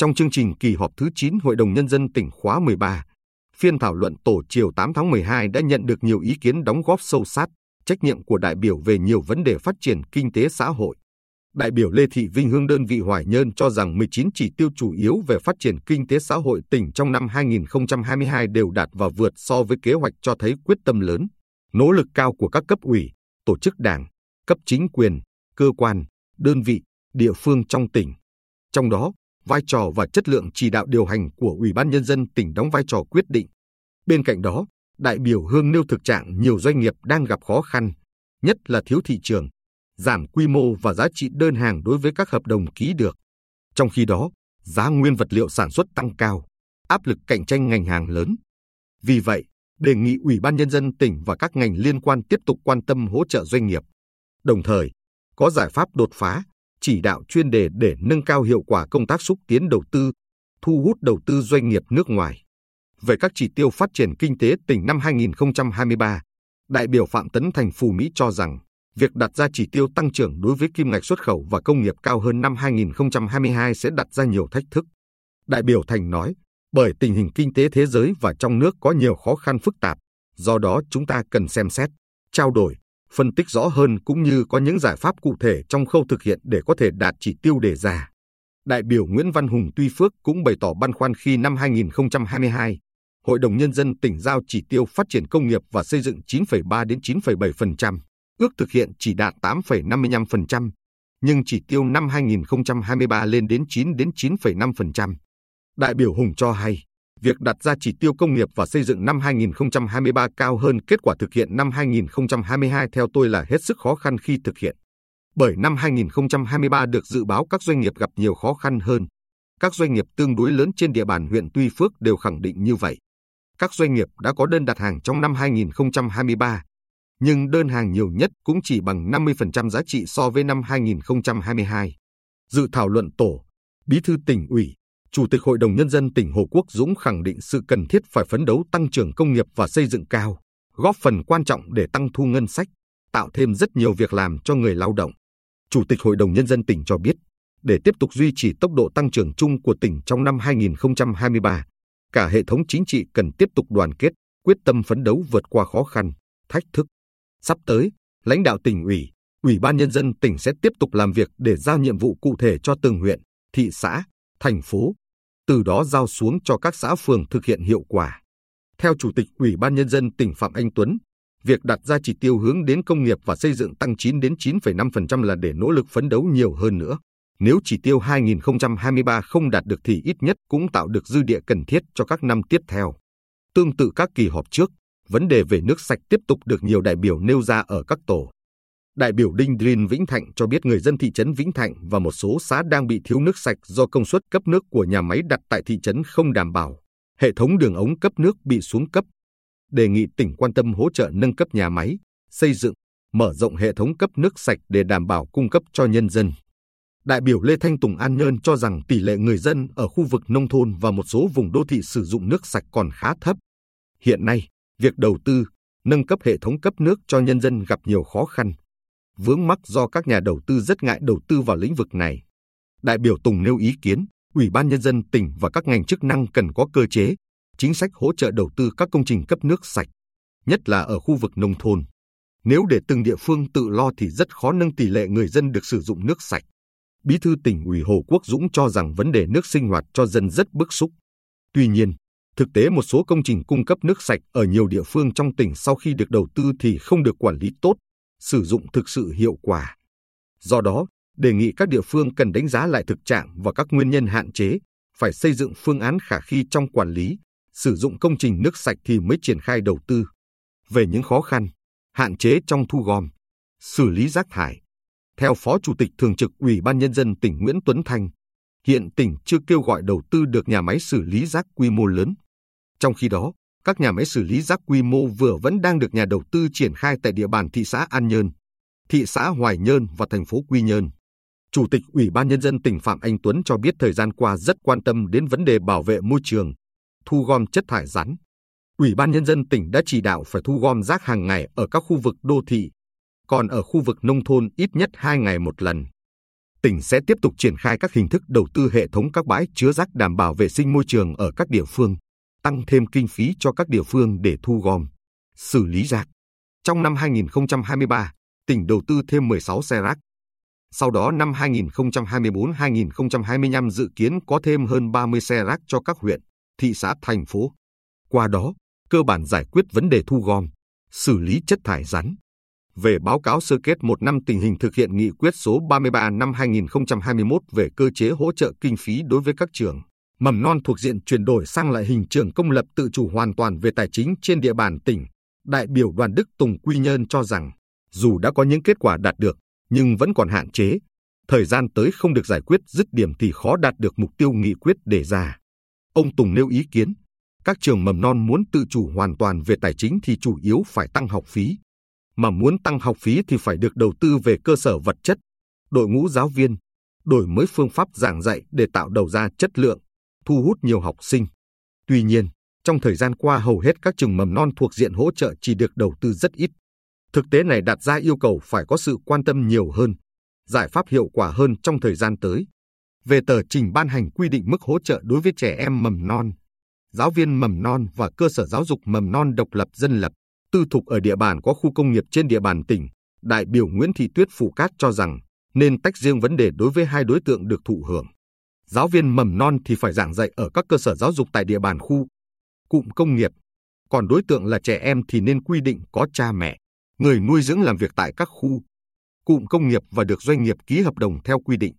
Trong chương trình kỳ họp thứ 9 Hội đồng Nhân dân tỉnh khóa 13, phiên thảo luận tổ chiều 8 tháng 12 đã nhận được nhiều ý kiến đóng góp sâu sát, trách nhiệm của đại biểu về nhiều vấn đề phát triển kinh tế xã hội. Đại biểu Lê Thị Vinh Hương đơn vị Hoài Nhơn cho rằng 19 chỉ tiêu chủ yếu về phát triển kinh tế xã hội tỉnh trong năm 2022 đều đạt và vượt so với kế hoạch cho thấy quyết tâm lớn, nỗ lực cao của các cấp ủy, tổ chức đảng, cấp chính quyền, cơ quan, đơn vị, địa phương trong tỉnh. Trong đó, vai trò và chất lượng chỉ đạo điều hành của Ủy ban Nhân dân tỉnh đóng vai trò quyết định. Bên cạnh đó, đại biểu Hương nêu thực trạng nhiều doanh nghiệp đang gặp khó khăn, nhất là thiếu thị trường, giảm quy mô và giá trị đơn hàng đối với các hợp đồng ký được. Trong khi đó, giá nguyên vật liệu sản xuất tăng cao, áp lực cạnh tranh ngành hàng lớn. Vì vậy, đề nghị Ủy ban Nhân dân tỉnh và các ngành liên quan tiếp tục quan tâm hỗ trợ doanh nghiệp. Đồng thời, có giải pháp đột phá, chỉ đạo chuyên đề để nâng cao hiệu quả công tác xúc tiến đầu tư, thu hút đầu tư doanh nghiệp nước ngoài. Về các chỉ tiêu phát triển kinh tế tỉnh năm 2023, đại biểu Phạm Tấn Thành Phù Mỹ cho rằng việc đặt ra chỉ tiêu tăng trưởng đối với kim ngạch xuất khẩu và công nghiệp cao hơn năm 2022 sẽ đặt ra nhiều thách thức. Đại biểu Thành nói, bởi tình hình kinh tế thế giới và trong nước có nhiều khó khăn phức tạp, do đó chúng ta cần xem xét, trao đổi, phân tích rõ hơn cũng như có những giải pháp cụ thể trong khâu thực hiện để có thể đạt chỉ tiêu đề ra. Đại biểu Nguyễn Văn Hùng Tuy Phước cũng bày tỏ băn khoăn khi năm 2022, Hội đồng Nhân dân tỉnh giao chỉ tiêu phát triển công nghiệp và xây dựng 9,3 đến 9,7%, ước thực hiện chỉ đạt 8,55%, nhưng chỉ tiêu năm 2023 lên đến 9 đến 9,5%. Đại biểu Hùng cho hay, việc đặt ra chỉ tiêu công nghiệp và xây dựng năm 2023 cao hơn kết quả thực hiện năm 2022 theo tôi là hết sức khó khăn khi thực hiện. Bởi năm 2023 được dự báo các doanh nghiệp gặp nhiều khó khăn hơn. Các doanh nghiệp tương đối lớn trên địa bàn huyện Tuy Phước đều khẳng định như vậy. Các doanh nghiệp đã có đơn đặt hàng trong năm 2023, nhưng đơn hàng nhiều nhất cũng chỉ bằng 50% giá trị so với năm 2022. Dự thảo luận tổ, Bí thư tỉnh ủy, Chủ tịch Hội đồng Nhân dân tỉnh Hồ Quốc Dũng khẳng định sự cần thiết phải phấn đấu tăng trưởng công nghiệp và xây dựng cao, góp phần quan trọng để tăng thu ngân sách, tạo thêm rất nhiều việc làm cho người lao động. Chủ tịch Hội đồng Nhân dân tỉnh cho biết, để tiếp tục duy trì tốc độ tăng trưởng chung của tỉnh trong năm 2023, cả hệ thống chính trị cần tiếp tục đoàn kết, quyết tâm phấn đấu vượt qua khó khăn, thách thức. Sắp tới, lãnh đạo tỉnh ủy, Ủy ban Nhân dân tỉnh sẽ tiếp tục làm việc để giao nhiệm vụ cụ thể cho từng huyện, thị xã, thành phố, từ đó giao xuống cho các xã phường thực hiện hiệu quả. Theo Chủ tịch Ủy ban Nhân dân tỉnh Phạm Anh Tuấn, việc đặt ra chỉ tiêu hướng đến công nghiệp và xây dựng tăng 9 đến 9,5% là để nỗ lực phấn đấu nhiều hơn nữa. Nếu chỉ tiêu 2023 không đạt được thì ít nhất cũng tạo được dư địa cần thiết cho các năm tiếp theo. Tương tự các kỳ họp trước, vấn đề về nước sạch tiếp tục được nhiều đại biểu nêu ra ở các tổ. Đại biểu Đinh Drin Vĩnh Thạnh cho biết người dân thị trấn Vĩnh Thạnh và một số xã đang bị thiếu nước sạch do công suất cấp nước của nhà máy đặt tại thị trấn không đảm bảo. Hệ thống đường ống cấp nước bị xuống cấp. Đề nghị tỉnh quan tâm hỗ trợ nâng cấp nhà máy, xây dựng, mở rộng hệ thống cấp nước sạch để đảm bảo cung cấp cho nhân dân. Đại biểu Lê Thanh Tùng An Nhơn cho rằng tỷ lệ người dân ở khu vực nông thôn và một số vùng đô thị sử dụng nước sạch còn khá thấp. Hiện nay, việc đầu tư, nâng cấp hệ thống cấp nước cho nhân dân gặp nhiều khó khăn vướng mắc do các nhà đầu tư rất ngại đầu tư vào lĩnh vực này. Đại biểu Tùng nêu ý kiến, Ủy ban Nhân dân tỉnh và các ngành chức năng cần có cơ chế, chính sách hỗ trợ đầu tư các công trình cấp nước sạch, nhất là ở khu vực nông thôn. Nếu để từng địa phương tự lo thì rất khó nâng tỷ lệ người dân được sử dụng nước sạch. Bí thư tỉnh ủy Hồ Quốc Dũng cho rằng vấn đề nước sinh hoạt cho dân rất bức xúc. Tuy nhiên, thực tế một số công trình cung cấp nước sạch ở nhiều địa phương trong tỉnh sau khi được đầu tư thì không được quản lý tốt, sử dụng thực sự hiệu quả. Do đó, đề nghị các địa phương cần đánh giá lại thực trạng và các nguyên nhân hạn chế, phải xây dựng phương án khả thi trong quản lý, sử dụng công trình nước sạch thì mới triển khai đầu tư. Về những khó khăn, hạn chế trong thu gom, xử lý rác thải. Theo Phó Chủ tịch Thường trực Ủy ban Nhân dân tỉnh Nguyễn Tuấn Thanh, hiện tỉnh chưa kêu gọi đầu tư được nhà máy xử lý rác quy mô lớn. Trong khi đó, các nhà máy xử lý rác quy mô vừa vẫn đang được nhà đầu tư triển khai tại địa bàn thị xã An Nhơn, thị xã Hoài Nhơn và thành phố Quy Nhơn. Chủ tịch Ủy ban Nhân dân tỉnh Phạm Anh Tuấn cho biết thời gian qua rất quan tâm đến vấn đề bảo vệ môi trường, thu gom chất thải rắn. Ủy ban Nhân dân tỉnh đã chỉ đạo phải thu gom rác hàng ngày ở các khu vực đô thị, còn ở khu vực nông thôn ít nhất hai ngày một lần. tỉnh sẽ tiếp tục triển khai các hình thức đầu tư hệ thống các bãi chứa rác đảm bảo vệ sinh môi trường ở các địa phương, tăng thêm kinh phí cho các địa phương để thu gom, xử lý rác. Trong năm 2023, tỉnh đầu tư thêm 16 xe rác. Sau đó năm 2024-2025 dự kiến có thêm hơn 30 xe rác cho các huyện, thị xã, thành phố. Qua đó, cơ bản giải quyết vấn đề thu gom, xử lý chất thải rắn. Về báo cáo sơ kết một năm tình hình thực hiện nghị quyết số 33 năm 2021 về cơ chế hỗ trợ kinh phí đối với các trường, mầm non thuộc diện chuyển đổi sang loại hình trường công lập tự chủ hoàn toàn về tài chính trên địa bàn tỉnh, đại biểu đoàn Đức Tùng Quy Nhơn cho rằng, dù đã có những kết quả đạt được, nhưng vẫn còn hạn chế. Thời gian tới không được giải quyết dứt điểm thì khó đạt được mục tiêu nghị quyết đề ra. Ông Tùng nêu ý kiến, các trường mầm non muốn tự chủ hoàn toàn về tài chính thì chủ yếu phải tăng học phí. Mà muốn tăng học phí thì phải được đầu tư về cơ sở vật chất, đội ngũ giáo viên, đổi mới phương pháp giảng dạy để tạo đầu ra chất lượng, thu hút nhiều học sinh. Tuy nhiên, trong thời gian qua hầu hết các trường mầm non thuộc diện hỗ trợ chỉ được đầu tư rất ít. Thực tế này đặt ra yêu cầu phải có sự quan tâm nhiều hơn, giải pháp hiệu quả hơn trong thời gian tới. Về tờ trình ban hành quy định mức hỗ trợ đối với trẻ em mầm non, giáo viên mầm non và cơ sở giáo dục mầm non độc lập dân lập, tư thục ở địa bàn có khu công nghiệp trên địa bàn tỉnh, đại biểu Nguyễn Thị Tuyết Phủ Cát cho rằng nên tách riêng vấn đề đối với hai đối tượng được thụ hưởng. Giáo viên mầm non thì phải giảng dạy ở các cơ sở giáo dục tại địa bàn khu, cụm công nghiệp, còn đối tượng là trẻ em thì nên quy định có cha mẹ, người nuôi dưỡng làm việc tại các khu, cụm công nghiệp và được doanh nghiệp ký hợp đồng theo quy định.